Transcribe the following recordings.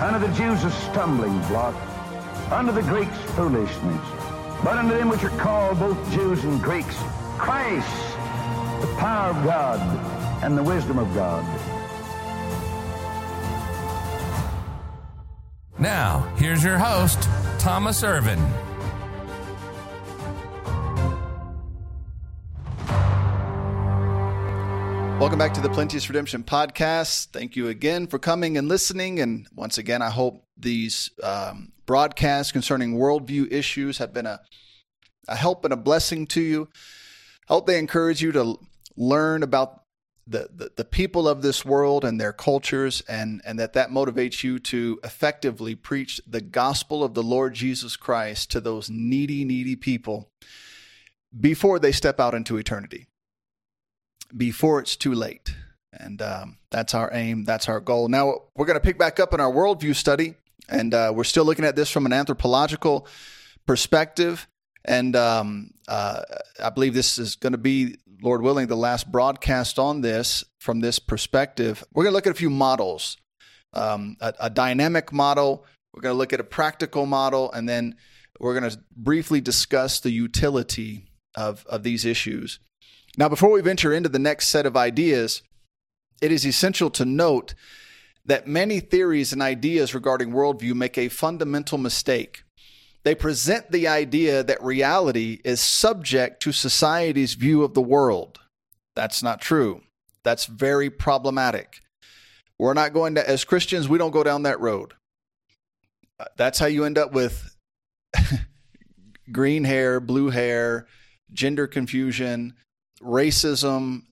Unto the Jews a stumbling block, unto the Greeks foolishness. But unto them which are called both Jews and Greeks, Christ, the power of God and the wisdom of God. Now, here's your host, Thomas Irvin. Welcome back to the Plenteous Redemption podcast. Thank you again for coming and listening. And once again, I hope these um, broadcasts concerning worldview issues have been a, a help and a blessing to you. I hope they encourage you to learn about the, the, the people of this world and their cultures, and, and that that motivates you to effectively preach the gospel of the Lord Jesus Christ to those needy, needy people before they step out into eternity before it's too late. And um, that's our aim. That's our goal. Now, we're going to pick back up in our worldview study. And uh, we're still looking at this from an anthropological perspective. And um, uh, I believe this is going to be, Lord willing, the last broadcast on this from this perspective. We're going to look at a few models um, a, a dynamic model, we're going to look at a practical model, and then we're going to briefly discuss the utility of, of these issues. Now, before we venture into the next set of ideas, it is essential to note that many theories and ideas regarding worldview make a fundamental mistake. They present the idea that reality is subject to society's view of the world. That's not true. That's very problematic. We're not going to, as Christians, we don't go down that road. Uh, that's how you end up with green hair, blue hair, gender confusion, racism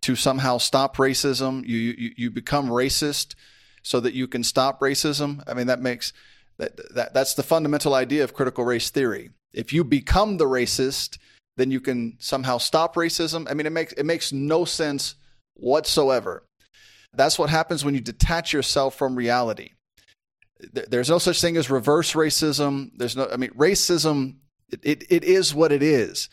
to somehow stop racism. You, you you become racist so that you can stop racism. I mean that makes that, that that's the fundamental idea of critical race theory. If you become the racist, then you can somehow stop racism. I mean it makes it makes no sense whatsoever. That's what happens when you detach yourself from reality. There's no such thing as reverse racism. There's no I mean racism it, it, it is what it is.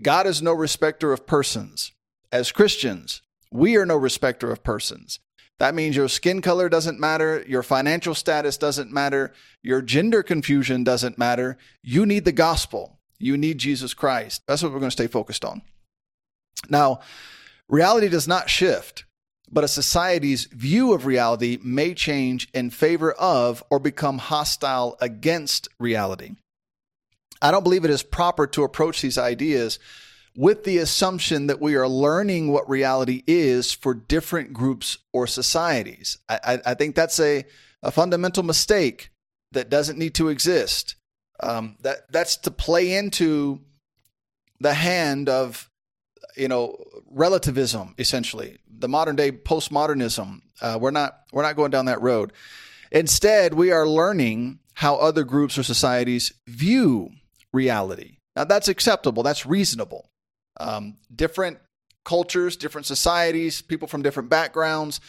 God is no respecter of persons. As Christians, we are no respecter of persons. That means your skin color doesn't matter, your financial status doesn't matter, your gender confusion doesn't matter. You need the gospel. You need Jesus Christ. That's what we're going to stay focused on. Now, reality does not shift, but a society's view of reality may change in favor of or become hostile against reality. I don't believe it is proper to approach these ideas with the assumption that we are learning what reality is for different groups or societies. I, I, I think that's a, a fundamental mistake that doesn't need to exist. Um, that that's to play into the hand of you know relativism essentially the modern day postmodernism uh, we're not we're not going down that road instead we are learning how other groups or societies view reality. Now, that's acceptable, that's reasonable. Um, different cultures, different societies, people from different backgrounds,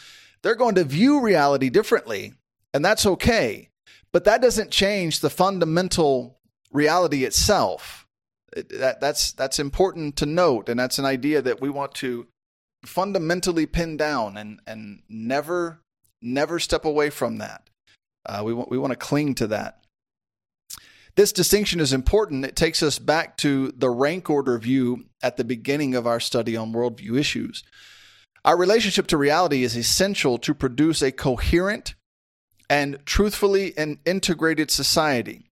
they're going to view reality differently, and that's okay. But that doesn't change the fundamental reality itself. that, that's, that's important to note, and that's an idea that we want to fundamentally pin down and, and never, never step away from that. Uh, we, want, we want to cling to that. This distinction is important. It takes us back to the rank order view at the beginning of our study on worldview issues. Our relationship to reality is essential to produce a coherent, and truthfully and integrated society.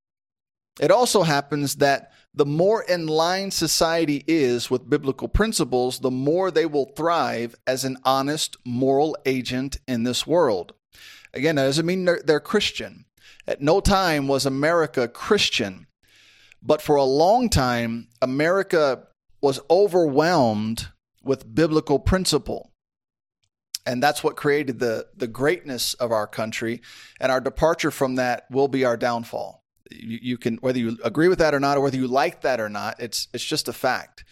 It also happens that the more in line society is with biblical principles, the more they will thrive as an honest moral agent in this world. Again, that doesn't mean they're, they're Christian. At no time was America Christian, but for a long time, America was overwhelmed with biblical principle. And that's what created the, the greatness of our country. And our departure from that will be our downfall. You, you can, whether you agree with that or not, or whether you like that or not, it's, it's just a fact.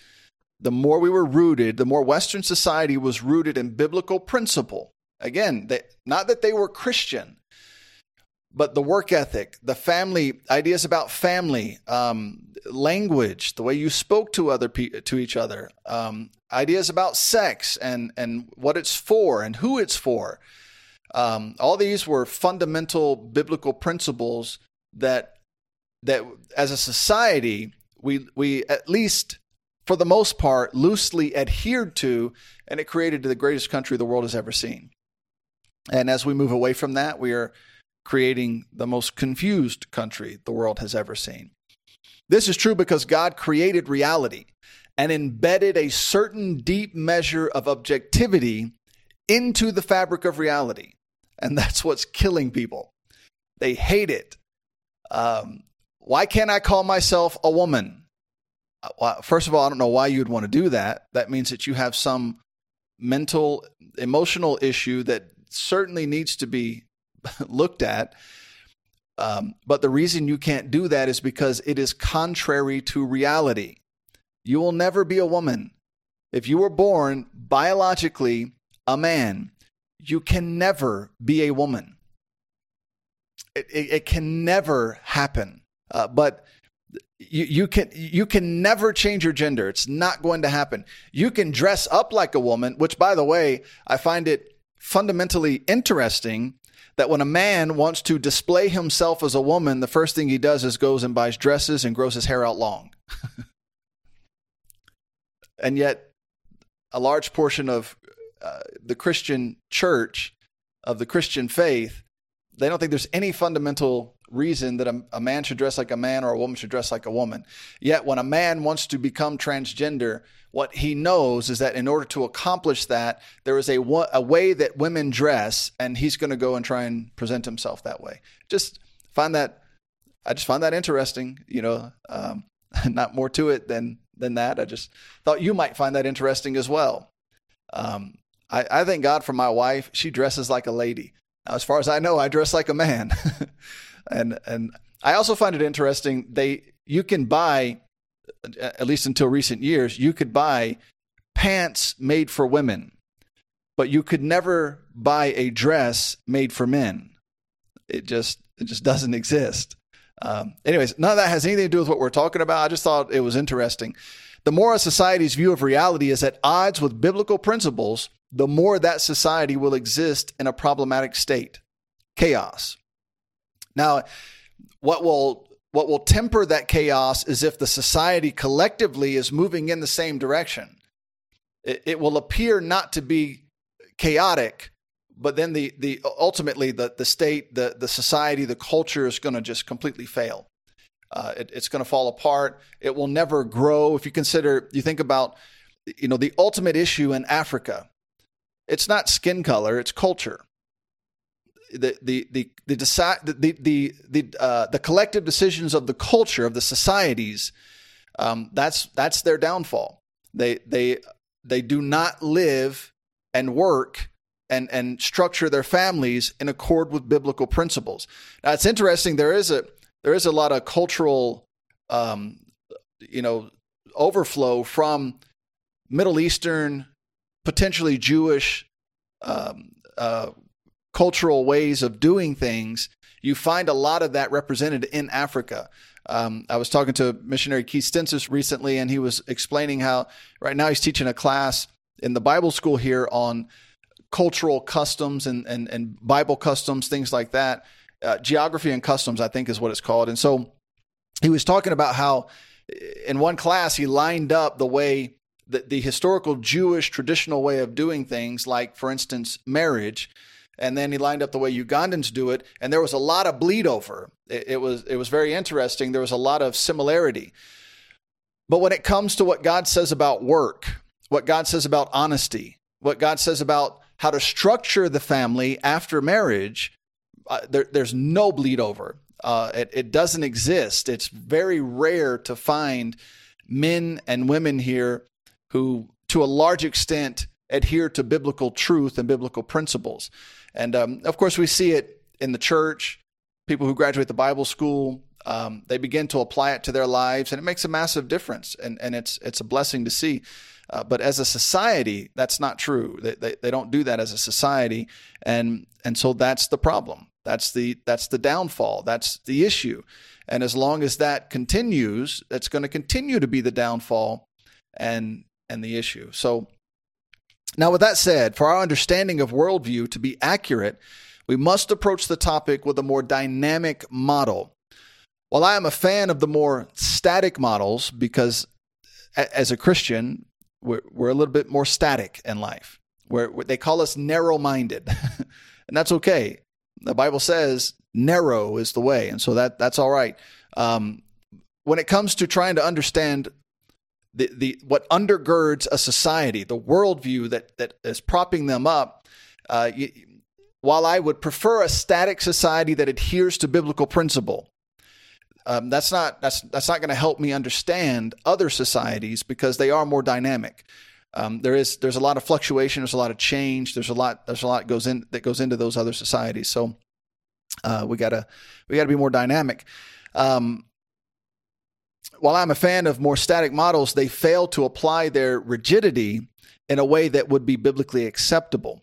The more we were rooted, the more Western society was rooted in biblical principle. Again, they, not that they were Christian, but the work ethic, the family ideas about family, um, language, the way you spoke to other pe- to each other, um, ideas about sex and and what it's for and who it's for. Um, all these were fundamental biblical principles that that as a society we we at least for the most part loosely adhered to, and it created the greatest country the world has ever seen. And as we move away from that, we are creating the most confused country the world has ever seen. This is true because God created reality and embedded a certain deep measure of objectivity into the fabric of reality. And that's what's killing people. They hate it. Um, why can't I call myself a woman? Uh, first of all, I don't know why you'd want to do that. That means that you have some mental, emotional issue that certainly needs to be looked at. Um, but the reason you can't do that is because it is contrary to reality. You will never be a woman. If you were born biologically a man, you can never be a woman. It, it, it can never happen. Uh, but you, you can you can never change your gender. It's not going to happen. You can dress up like a woman, which by the way, I find it fundamentally interesting that when a man wants to display himself as a woman, the first thing he does is goes and buys dresses and grows his hair out long. and yet, a large portion of uh, the Christian church, of the Christian faith, they don't think there's any fundamental reason that a, a, man should dress like a man or a woman should dress like a woman. Yet, when a man wants to become transgender, what he knows is that in order to accomplish that, there is a, a way that women dress, and he's going to go and try and present himself that way. Just find that, I just find that interesting. You know, um, not more to it than than that. I just thought you might find that interesting as well. Um, I, I thank God for my wife. She dresses like a lady. Now, as far as I know, I dress like a man, and and I also find it interesting. They you can buy at least until recent years, you could buy pants made for women, but you could never buy a dress made for men. It just it just doesn't exist. Um, anyways, none of that has anything to do with what we're talking about. I just thought it was interesting. The more a society's view of reality is at odds with biblical principles, the more that society will exist in a problematic state, chaos. Now, what will what will temper that chaos is if the society collectively is moving in the same direction. It, it will appear not to be chaotic, but then the the ultimately the the state, the the society, the culture is going to just completely fail. Uh, it, it's going to fall apart. It will never grow. If you consider, you think about, you know, the ultimate issue in Africa. It's not skin color; it's culture the the the the the the the uh, the collective decisions of the culture of the societies um, that's that's their downfall. They they they do not live and work and and structure their families in accord with biblical principles. Now it's interesting there is a there is a lot of cultural um, you know overflow from middle eastern potentially jewish um, uh, cultural ways of doing things, you find a lot of that represented in Africa. Um, I was talking to missionary Keith Stensis recently, and he was explaining how right now he's teaching a class in the Bible school here on cultural customs and, and, and Bible customs, things like that. Uh, geography and customs, I think, is what it's called. And so he was talking about how in one class he lined up the way that the historical Jewish traditional way of doing things, like, for instance, marriage and then he lined up the way Ugandans do it, and there was a lot of bleed over. It, it was it was very interesting. There was a lot of similarity. But when it comes to what God says about work, what God says about honesty, what God says about how to structure the family after marriage, uh, there, there's no bleed over. Uh, it, it doesn't exist. It's very rare to find men and women here who, to a large extent, adhere to biblical truth and biblical principles. And um, of course, we see it in the church. People who graduate the Bible school, um, they begin to apply it to their lives, and it makes a massive difference. And, and it's it's a blessing to see. Uh, but as a society, that's not true. They, they, they don't do that as a society, and and so that's the problem. That's the that's the downfall. That's the issue. And as long as that continues, that's going to continue to be the downfall and and the issue. So now, with that said, for our understanding of worldview to be accurate, we must approach the topic with a more dynamic model. While I am a fan of the more static models, because as a Christian, we're, we're a little bit more static in life. Where they call us narrow minded, and that's okay. The Bible says narrow is the way, and so that that's all right. Um, when it comes to trying to understand the, the what undergirds a society, the worldview that that is propping them up. Uh, you, while I would prefer a static society that adheres to biblical principle, um, that's not that's that's not going to help me understand other societies because they are more dynamic. Um, there is there's a lot of fluctuation, there's a lot of change, there's a lot there's a lot goes in that goes into those other societies. So uh, we gotta we gotta be more dynamic. Um, while I'm a fan of more static models, they fail to apply their rigidity in a way that would be biblically acceptable.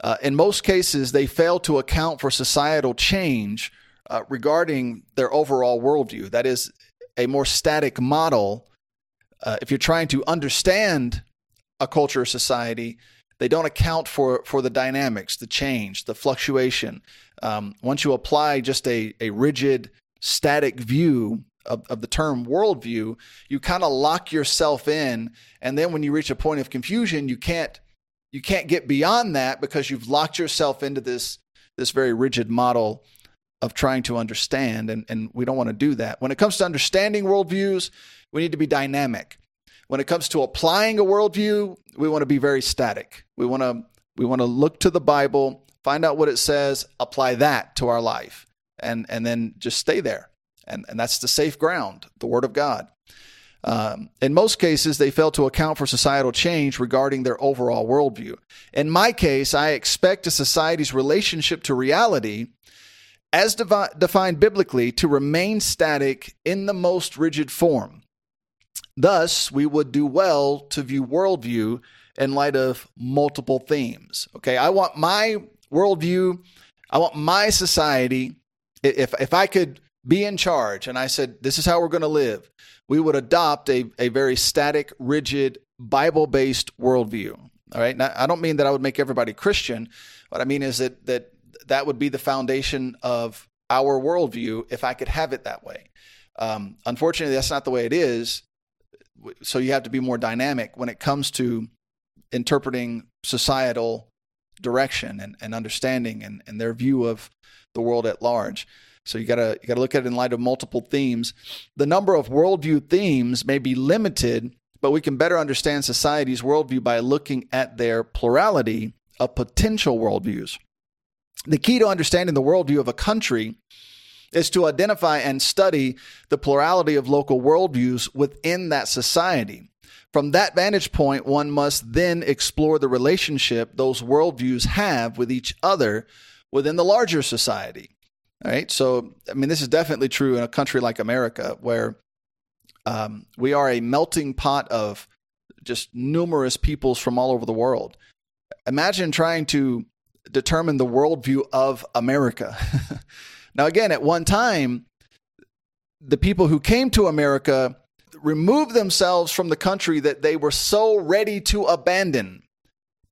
Uh, in most cases, they fail to account for societal change uh, regarding their overall worldview. That is, a more static model, uh, if you're trying to understand a culture or society, they don't account for, for the dynamics, the change, the fluctuation. Um, once you apply just a, a rigid, static view of, of the term worldview, you kind of lock yourself in, and then when you reach a point of confusion, you can't you can't get beyond that because you've locked yourself into this this very rigid model of trying to understand, and, and we don't want to do that. When it comes to understanding worldviews, we need to be dynamic. When it comes to applying a worldview, we want to be very static. We want to we want to look to the Bible, find out what it says, apply that to our life, and and then just stay there and, and that's the safe ground, the Word of God. Um, in most cases, they fail to account for societal change regarding their overall worldview. In my case, I expect a society's relationship to reality, as devi- defined biblically, to remain static in the most rigid form. Thus, we would do well to view worldview in light of multiple themes. Okay, I want my worldview, I want my society. If if I could be in charge, and I said, this is how we're going to live, we would adopt a, a very static, rigid, Bible based worldview. All right. Now, I don't mean that I would make everybody Christian. What I mean is that that that would be the foundation of our worldview if I could have it that way. Um, unfortunately, that's not the way it is. So you have to be more dynamic when it comes to interpreting societal direction and, and understanding and, and their view of the world at large. So you gotta you gotta look at it in light of multiple themes. The number of worldview themes may be limited, but we can better understand society's worldview by looking at their plurality of potential worldviews. The key to understanding the worldview of a country is to identify and study the plurality of local worldviews within that society. From that vantage point, one must then explore the relationship those worldviews have with each other within the larger society. Right. So, I mean, this is definitely true in a country like America where um, we are a melting pot of just numerous peoples from all over the world. Imagine trying to determine the worldview of America. now, again, at one time, the people who came to America removed themselves from the country that they were so ready to abandon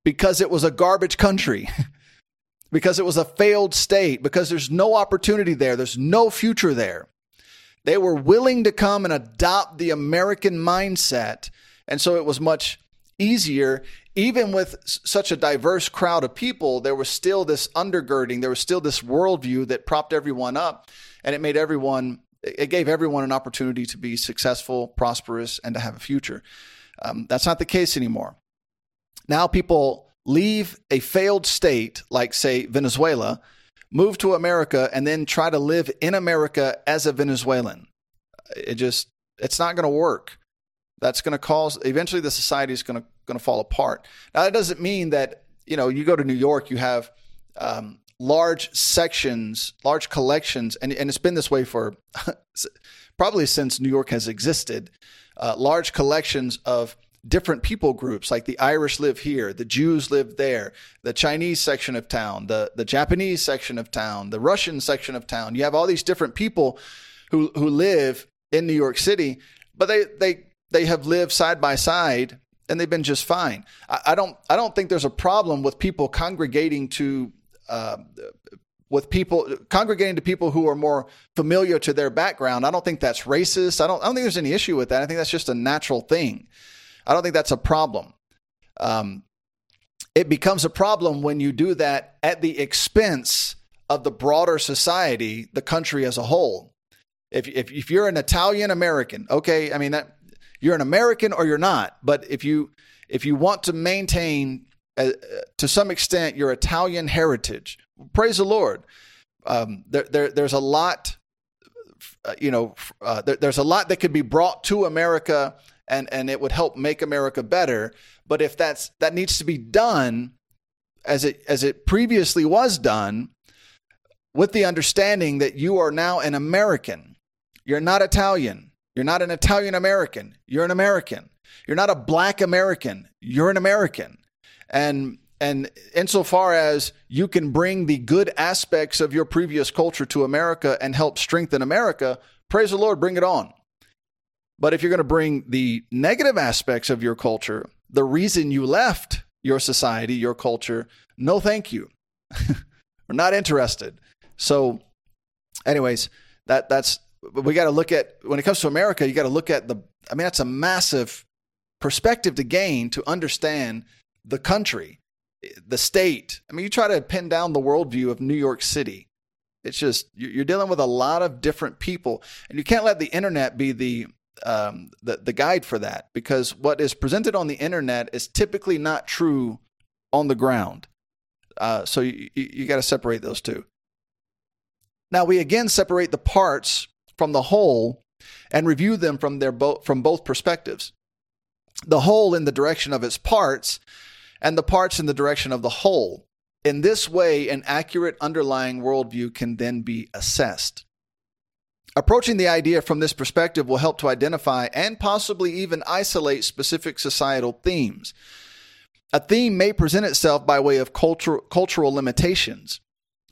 because it was a garbage country. because it was a failed state, because there's no opportunity there, there's no future there. They were willing to come and adopt the American mindset. And so it was much easier, even with such a diverse crowd of people, there was still this undergirding, there was still this worldview that propped everyone up, and it made everyone, it gave everyone an opportunity to be successful, prosperous, and to have a future. Um, that's not the case anymore. Now people leave a failed state like, say, Venezuela, move to America, and then try to live in America as a Venezuelan. It just, it's not going to work. That's going to cause, eventually, the society is going to fall apart. Now, that doesn't mean that, you know, you go to New York, you have um, large sections, large collections, and, and it's been this way for probably since New York has existed, uh, large collections of different people groups like the Irish live here, the Jews live there, the Chinese section of town, the, the Japanese section of town, the Russian section of town. You have all these different people who, who live in New York City, but they, they, they have lived side by side and they've been just fine. I, I don't I don't think there's a problem with people congregating to uh, with people congregating to people who are more familiar to their background. I don't think that's racist. I don't I don't think there's any issue with that. I think that's just a natural thing. I don't think that's a problem. Um, it becomes a problem when you do that at the expense of the broader society, the country as a whole. If, if, if you're an Italian American, okay, I mean that you're an American or you're not. But if you if you want to maintain uh, to some extent your Italian heritage, praise the Lord. Um, there, there, there's a lot, uh, you know, uh, there, there's a lot that could be brought to America, and and it would help make America better. But if that's that needs to be done as it as it previously was done, with the understanding that you are now an American, you're not Italian you're not an Italian American. You're an American. You're not a black American. You're an American. And and insofar as you can bring the good aspects of your previous culture to America and help strengthen America, praise the Lord, bring it on. But if you're going to bring the negative aspects of your culture, the reason you left your society, your culture, no thank you. We're not interested. So anyways, that that's we got to look at when it comes to America, you got to look at the. I mean, that's a massive perspective to gain to understand the country, the state. I mean, you try to pin down the worldview of New York City. It's just you're dealing with a lot of different people, and you can't let the internet be the um, the, the guide for that because what is presented on the internet is typically not true on the ground. Uh, so you, you got to separate those two. Now we again separate the parts from the whole and review them from their bo- from both perspectives. The whole in the direction of its parts and the parts in the direction of the whole. In this way, an accurate underlying worldview can then be assessed. Approaching the idea from this perspective will help to identify and possibly even isolate specific societal themes. A theme may present itself by way of cultural limitations.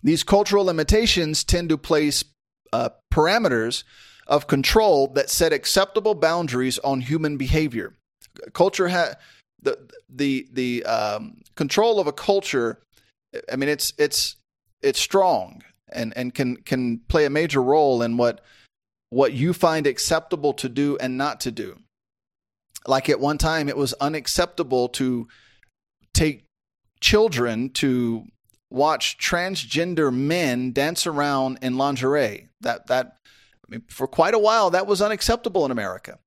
These cultural limitations tend to place uh, parameters of control that set acceptable boundaries on human behavior. Culture has the the the um, control of a culture. I mean, it's it's it's strong and and can can play a major role in what what you find acceptable to do and not to do. Like at one time, it was unacceptable to take children to watch transgender men dance around in lingerie. That that I mean, for quite a while that was unacceptable in America,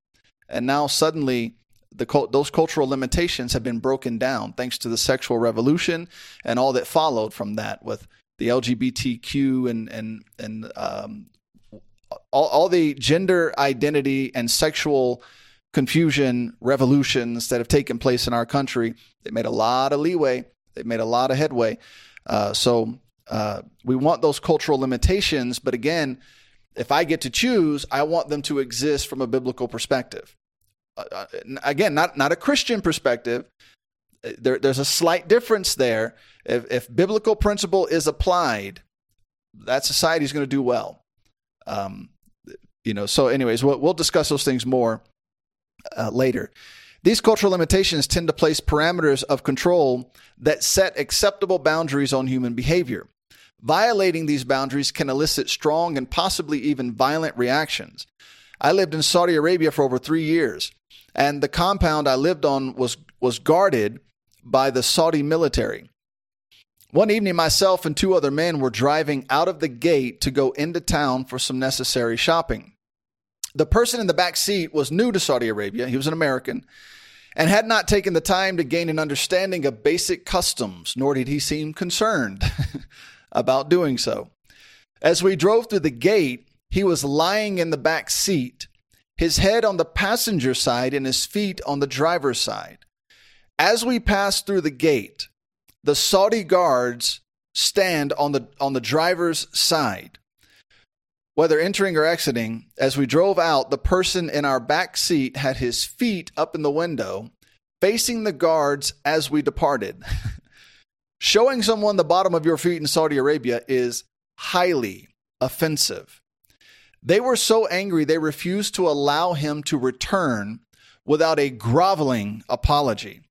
and now suddenly the those cultural limitations have been broken down thanks to the sexual revolution and all that followed from that with the LGBTQ and and and um, all, all the gender identity and sexual confusion revolutions that have taken place in our country. They made a lot of leeway. They made a lot of headway. Uh, so uh, we want those cultural limitations, but again, if I get to choose, I want them to exist from a biblical perspective. Uh, uh again, not not a Christian perspective. There, there's a slight difference there. If, if biblical principle is applied, that society is going to do well. Um, you know. So, anyways, we'll, we'll discuss those things more uh, later. These cultural limitations tend to place parameters of control that set acceptable boundaries on human behavior. Violating these boundaries can elicit strong and possibly even violent reactions. I lived in Saudi Arabia for over three years, and the compound I lived on was, was guarded by the Saudi military. One evening, myself and two other men were driving out of the gate to go into town for some necessary shopping. The person in the back seat was new to Saudi Arabia. He was an American and had not taken the time to gain an understanding of basic customs, nor did he seem concerned about doing so. As we drove through the gate, he was lying in the back seat, his head on the passenger side and his feet on the driver's side. As we passed through the gate, the Saudi guards stand on the on the driver's side. Whether entering or exiting, as we drove out, the person in our back seat had his feet up in the window, facing the guards as we departed. Showing someone the bottom of your feet in Saudi Arabia is highly offensive. They were so angry they refused to allow him to return without a groveling apology.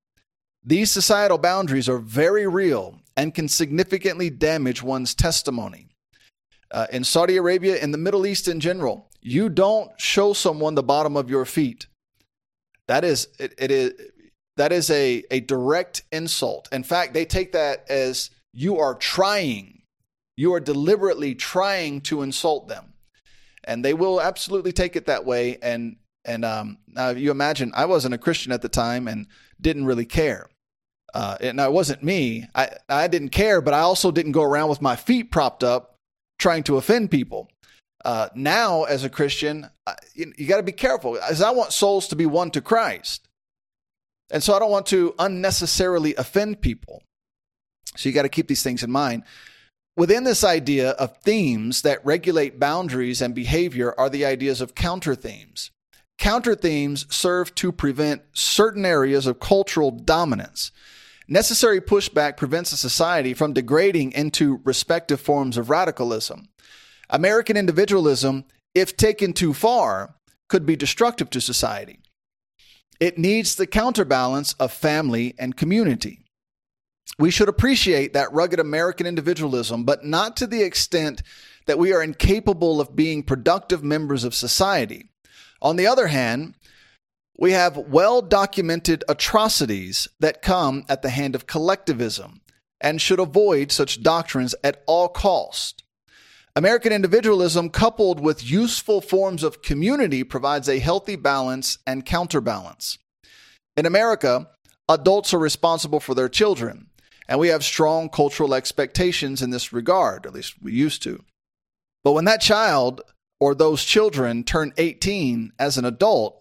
These societal boundaries are very real and can significantly damage one's testimony. Uh, in Saudi Arabia, in the Middle East in general, you don't show someone the bottom of your feet. That is it, it is that is a, a direct insult. In fact, they take that as you are trying, you are deliberately trying to insult them, and they will absolutely take it that way. And and um, now you imagine, I wasn't a Christian at the time and didn't really care. Uh, and it wasn't me. I, I didn't care, but I also didn't go around with my feet propped up trying to offend people. Uh, now, as a Christian, you, you got to be careful, as I want souls to be won to Christ. And so I don't want to unnecessarily offend people. So you got to keep these things in mind. Within this idea of themes that regulate boundaries and behavior are the ideas of counter themes. Counter themes serve to prevent certain areas of cultural dominance. Necessary pushback prevents a society from degrading into respective forms of radicalism. American individualism, if taken too far, could be destructive to society. It needs the counterbalance of family and community. We should appreciate that rugged American individualism, but not to the extent that we are incapable of being productive members of society. On the other hand, we have well documented atrocities that come at the hand of collectivism and should avoid such doctrines at all cost. American individualism coupled with useful forms of community provides a healthy balance and counterbalance. In America, adults are responsible for their children, and we have strong cultural expectations in this regard, at least we used to. But when that child or those children turn 18 as an adult,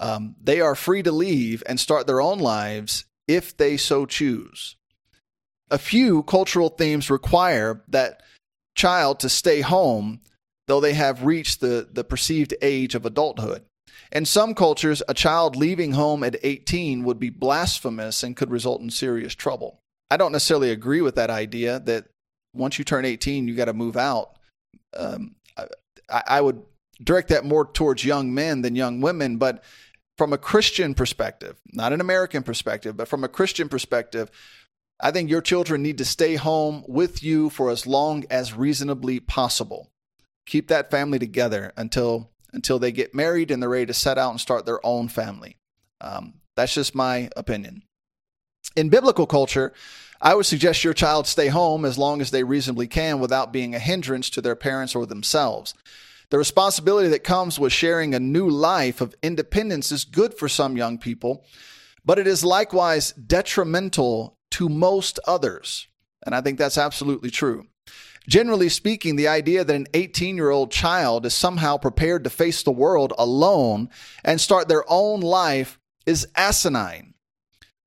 um, they are free to leave and start their own lives if they so choose. A few cultural themes require that child to stay home, though they have reached the, the perceived age of adulthood. In some cultures, a child leaving home at 18 would be blasphemous and could result in serious trouble. I don't necessarily agree with that idea that once you turn 18, you got to move out. Um, I, I would direct that more towards young men than young women, but from a Christian perspective, not an American perspective, but from a Christian perspective, I think your children need to stay home with you for as long as reasonably possible. Keep that family together until until they get married and they're ready to set out and start their own family. Um, that's just my opinion. In biblical culture, I would suggest your child stay home as long as they reasonably can without being a hindrance to their parents or themselves. The responsibility that comes with sharing a new life of independence is good for some young people, but it is likewise detrimental to most others. And I think that's absolutely true. Generally speaking, the idea that an 18 year old child is somehow prepared to face the world alone and start their own life is asinine.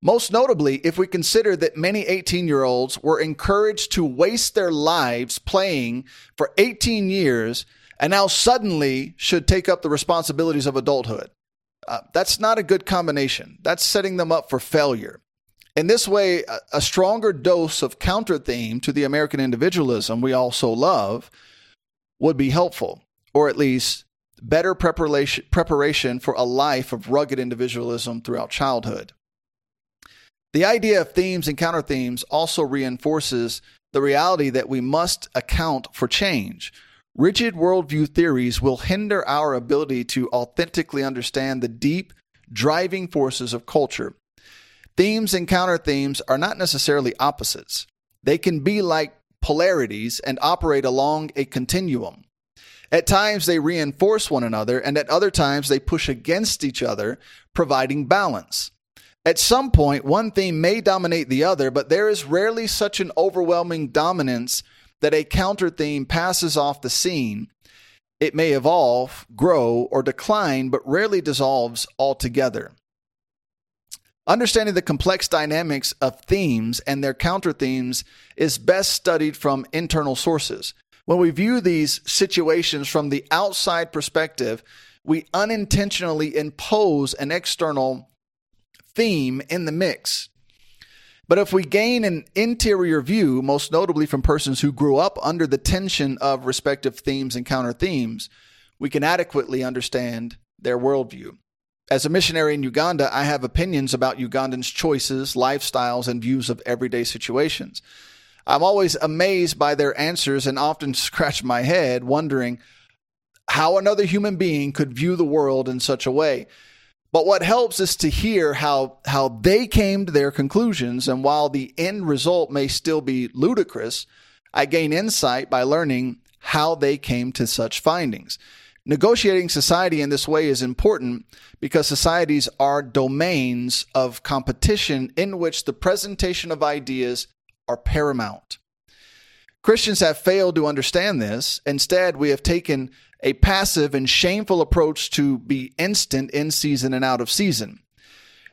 Most notably, if we consider that many 18 year olds were encouraged to waste their lives playing for 18 years and now suddenly should take up the responsibilities of adulthood. Uh, that's not a good combination. That's setting them up for failure. In this way, a, a stronger dose of counter theme to the American individualism we also love would be helpful, or at least better preparation, preparation for a life of rugged individualism throughout childhood. The idea of themes and counter themes also reinforces the reality that we must account for change. Rigid worldview theories will hinder our ability to authentically understand the deep driving forces of culture. Themes and counter themes are not necessarily opposites. They can be like polarities and operate along a continuum. At times, they reinforce one another, and at other times, they push against each other, providing balance. At some point, one theme may dominate the other, but there is rarely such an overwhelming dominance that a counter theme passes off the scene. It may evolve, grow, or decline, but rarely dissolves altogether. Understanding the complex dynamics of themes and their counter themes is best studied from internal sources. When we view these situations from the outside perspective, we unintentionally impose an external theme in the mix. But if we gain an interior view, most notably from persons who grew up under the tension of respective themes and counter themes, we can adequately understand their worldview. As a missionary in Uganda, I have opinions about Ugandans' choices, lifestyles, and views of everyday situations. I'm always amazed by their answers and often scratch my head wondering how another human being could view the world in such a way. But what helps is to hear how how they came to their conclusions and while the end result may still be ludicrous, I gain insight by learning how they came to such findings. Negotiating society in this way is important because societies are domains of competition in which the presentation of ideas are paramount. Christians have failed to understand this. Instead, we have taken a passive and shameful approach to be instant in season and out of season.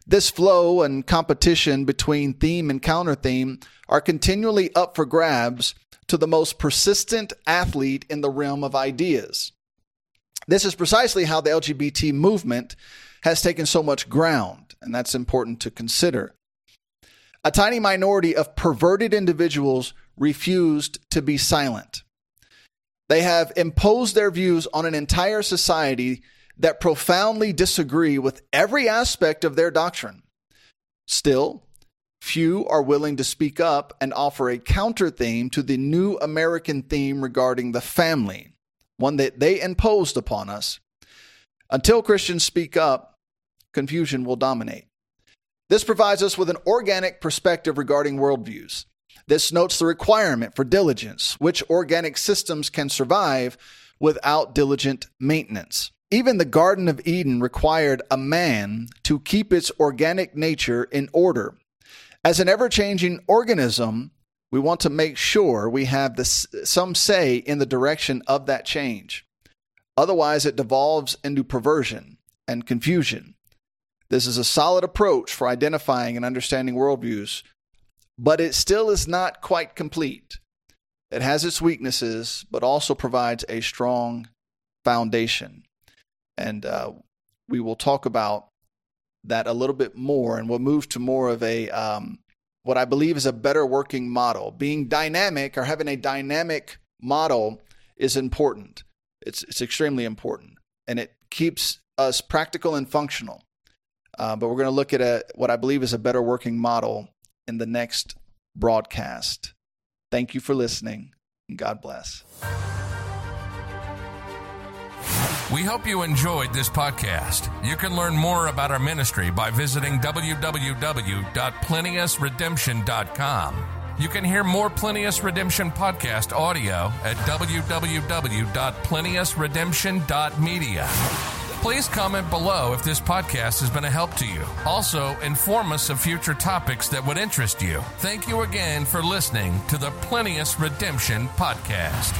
This flow and competition between theme and counter theme are continually up for grabs to the most persistent athlete in the realm of ideas. This is precisely how the LGBT movement has taken so much ground, and that's important to consider. A tiny minority of perverted individuals refused to be silent. They have imposed their views on an entire society that profoundly disagree with every aspect of their doctrine. Still, few are willing to speak up and offer a counter theme to the new American theme regarding the family, one that they imposed upon us. Until Christians speak up, confusion will dominate. This provides us with an organic perspective regarding worldviews. This notes the requirement for diligence, which organic systems can survive without diligent maintenance. Even the Garden of Eden required a man to keep its organic nature in order. As an ever changing organism, we want to make sure we have this, some say in the direction of that change. Otherwise, it devolves into perversion and confusion. This is a solid approach for identifying and understanding worldviews, but it still is not quite complete. It has its weaknesses, but also provides a strong foundation. And uh, we will talk about that a little bit more, and we'll move to more of a um, what I believe is a better working model. Being dynamic or having a dynamic model is important. It's it's extremely important, and it keeps us practical and functional. Uh, but we're going to look at a, what I believe is a better working model in the next broadcast. Thank you for listening, and God bless. We hope you enjoyed this podcast. You can learn more about our ministry by visiting www.plenteousredemption.com. You can hear more Plenteous Redemption podcast audio at www.plenteousredemption.media. Please comment below if this podcast has been a help to you. Also, inform us of future topics that would interest you. Thank you again for listening to the Plenteous Redemption Podcast.